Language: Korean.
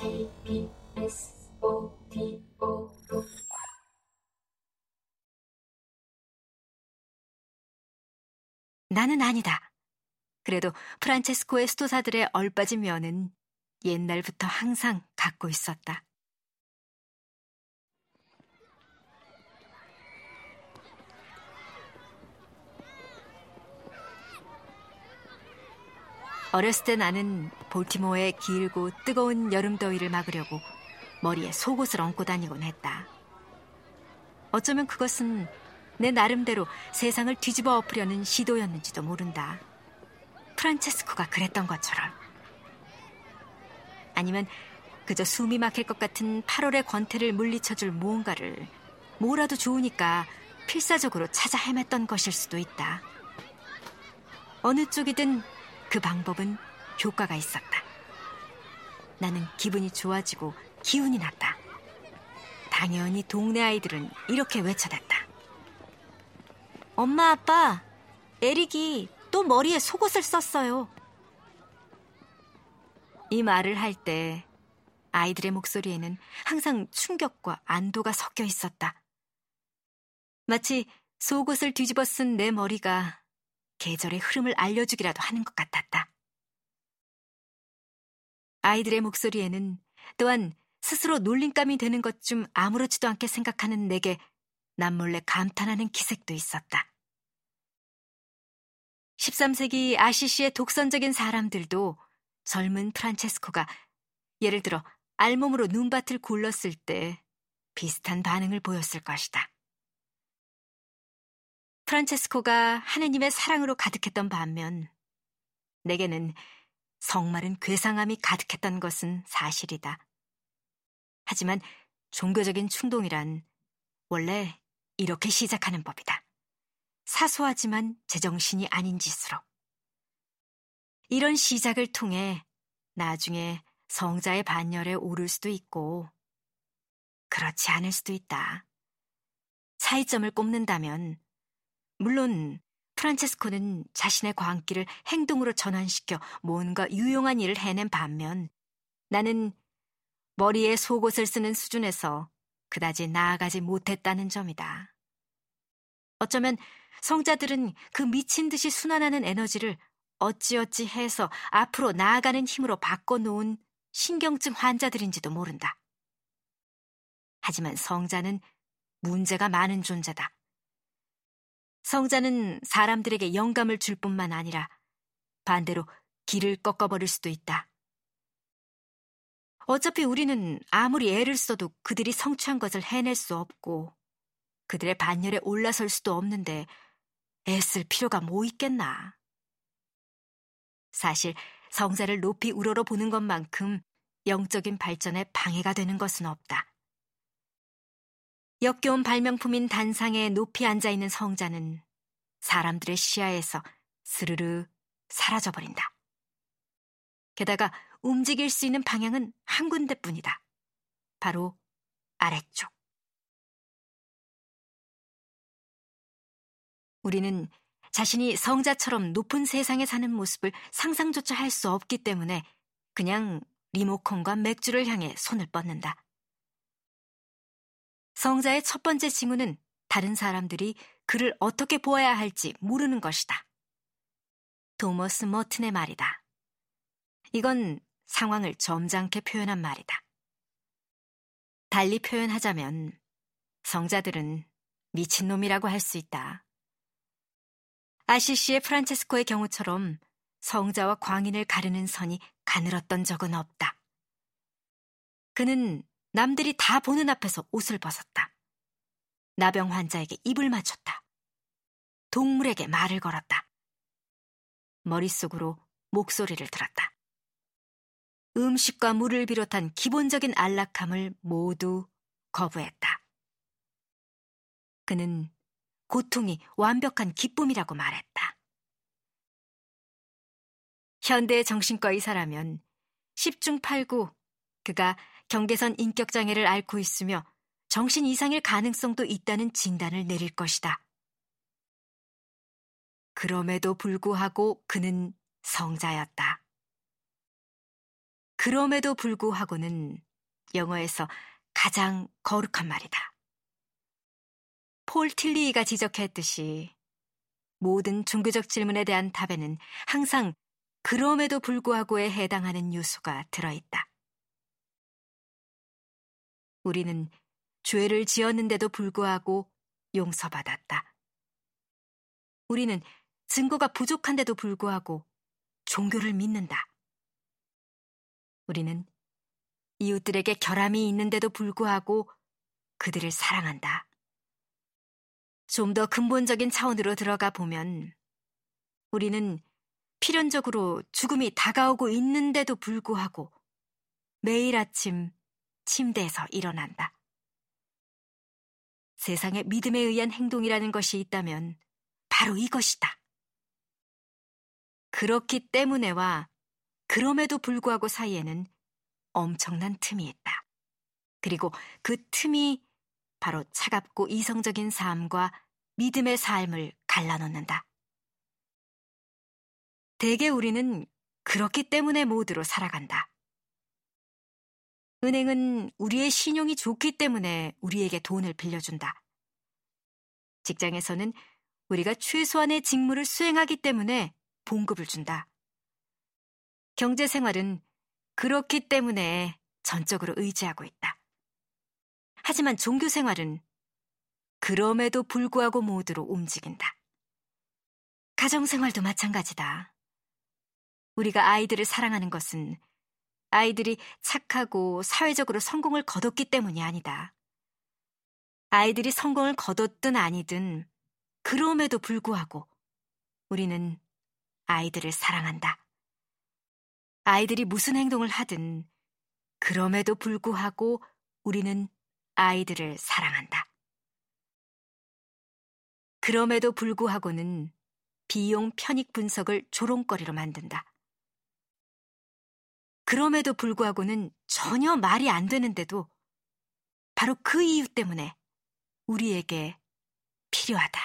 KBS 오디오북 나는 아니다. 그래도 프란체스코의 수도사들의 얼빠진 면은 옛날부터 항상 갖고 있었다. 어렸을 때 나는 볼티모어의 길고 뜨거운 여름 더위를 막으려고 머리에 속옷을 얹고 다니곤 했다. 어쩌면 그것은 내 나름대로 세상을 뒤집어 엎으려는 시도였는지도 모른다. 프란체스코가 그랬던 것처럼. 아니면 그저 숨이 막힐 것 같은 8월의 권태를 물리쳐줄 무언가를 뭐라도 좋으니까 필사적으로 찾아 헤맸던 것일 수도 있다. 어느 쪽이든 그 방법은 효과가 있었다. 나는 기분이 좋아지고 기운이 났다. 당연히 동네 아이들은 이렇게 외쳐댔다. 엄마, 아빠, 에릭이 또 머리에 속옷을 썼어요. 이 말을 할 때 아이들의 목소리에는 항상 충격과 안도가 섞여 있었다. 마치 속옷을 뒤집어 쓴 내 머리가 계절의 흐름을 알려주기라도 하는 것 같았다. 아이들의 목소리에는 또한 스스로 놀림감이 되는 것 좀 아무렇지도 않게 생각하는 내게 남몰래 감탄하는 기색도 있었다. 13세기 아시시의 독선적인 사람들도 젊은 프란체스코가 예를 들어 알몸으로 눈밭을 굴렀을 때 비슷한 반응을 보였을 것이다. 프란체스코가 하느님의 사랑으로 가득했던 반면 내게는 성마른 괴상함이 가득했던 것은 사실이다. 하지만 종교적인 충동이란 원래 이렇게 시작하는 법이다. 사소하지만 제정신이 아닌 짓으로. 이런 시작을 통해 나중에 성자의 반열에 오를 수도 있고, 그렇지 않을 수도 있다. 차이점을 꼽는다면 물론 프란체스코는 자신의 광기를 행동으로 전환시켜 뭔가 유용한 일을 해낸 반면 나는 머리에 속옷을 쓰는 수준에서 그다지 나아가지 못했다는 점이다. 어쩌면 성자들은 그 미친 듯이 순환하는 에너지를 어찌어찌 해서 앞으로 나아가는 힘으로 바꿔놓은 신경증 환자들인지도 모른다. 하지만 성자는 문제가 많은 존재다. 성자는 사람들에게 영감을 줄 뿐만 아니라 반대로 길을 꺾어버릴 수도 있다. 어차피 우리는 아무리 애를 써도 그들이 성취한 것을 해낼 수 없고 그들의 반열에 올라설 수도 없는데 애쓸 필요가 뭐 있겠나. 사실 성자를 높이 우러러 보는 것만큼 영적인 발전에 방해가 되는 것은 없다. 역겨운 발명품인 단상에 높이 앉아 있는 성자는 사람들의 시야에서 스르르 사라져버린다. 게다가 움직일 수 있는 방향은 한 군데뿐이다. 바로 아래쪽. 우리는 자신이 성자처럼 높은 세상에 사는 모습을 상상조차 할 수 없기 때문에 그냥 리모컨과 맥주를 향해 손을 뻗는다. 성자의 첫 번째 징후는 다른 사람들이 그를 어떻게 보아야 할지 모르는 것이다. 도머스 머튼의 말이다. 이건 상황을 점잖게 표현한 말이다. 달리 표현하자면 성자들은 미친놈이라고 할 수 있다. 아시시의 프란체스코의 경우처럼 성자와 광인을 가르는 선이 가늘었던 적은 없다. 그는 남들이 다 보는 앞에서 옷을 벗었다. 나병 환자에게 입을 맞췄다. 동물에게 말을 걸었다. 머릿속으로 목소리를 들었다. 음식과 물을 비롯한 기본적인 안락함을 모두 거부했다. 그는 고통이 완벽한 기쁨이라고 말했다. 현대 정신과 의사라면 10중 8구 그가 경계선 인격장애를 앓고 있으며 정신 이상일 가능성도 있다는 진단을 내릴 것이다. 그럼에도 불구하고 그는 성자였다. 그럼에도 불구하고는 영어에서 가장 거룩한 말이다. 폴 틸리가 지적했듯이 모든 종교적 질문에 대한 답에는 항상 그럼에도 불구하고에 해당하는 요소가 들어있다. 우리는 죄를 지었는데도 불구하고 용서받았다. 우리는 증거가 부족한데도 불구하고 종교를 믿는다. 우리는 이웃들에게 결함이 있는데도 불구하고 그들을 사랑한다. 좀 더 근본적인 차원으로 들어가 보면 우리는 필연적으로 죽음이 다가오고 있는데도 불구하고 매일 아침 침대에서 일어난다. 세상에 믿음에 의한 행동이라는 것이 있다면 바로 이것이다. 그렇기 때문에와 그럼에도 불구하고 사이에는 엄청난 틈이 있다. 그리고 그 틈이 바로 차갑고 이성적인 삶과 믿음의 삶을 갈라놓는다. 대개 우리는 그렇기 때문에 모두로 살아간다. 은행은 우리의 신용이 좋기 때문에 우리에게 돈을 빌려준다. 직장에서는 우리가 최소한의 직무를 수행하기 때문에 봉급을 준다. 경제 생활은 그렇기 때문에 전적으로 의지하고 있다. 하지만 종교 생활은 그럼에도 불구하고 모두로 움직인다. 가정 생활도 마찬가지다. 우리가 아이들을 사랑하는 것은 아이들이 착하고 사회적으로 성공을 거뒀기 때문이 아니다. 아이들이 성공을 거뒀든 아니든 그럼에도 불구하고 우리는 아이들을 사랑한다. 아이들이 무슨 행동을 하든 그럼에도 불구하고 우리는 아이들을 사랑한다. 그럼에도 불구하고는 비용 편익 분석을 조롱거리로 만든다. 그럼에도 불구하고는 전혀 말이 안 되는데도 바로 그 이유 때문에 우리에게 필요하다.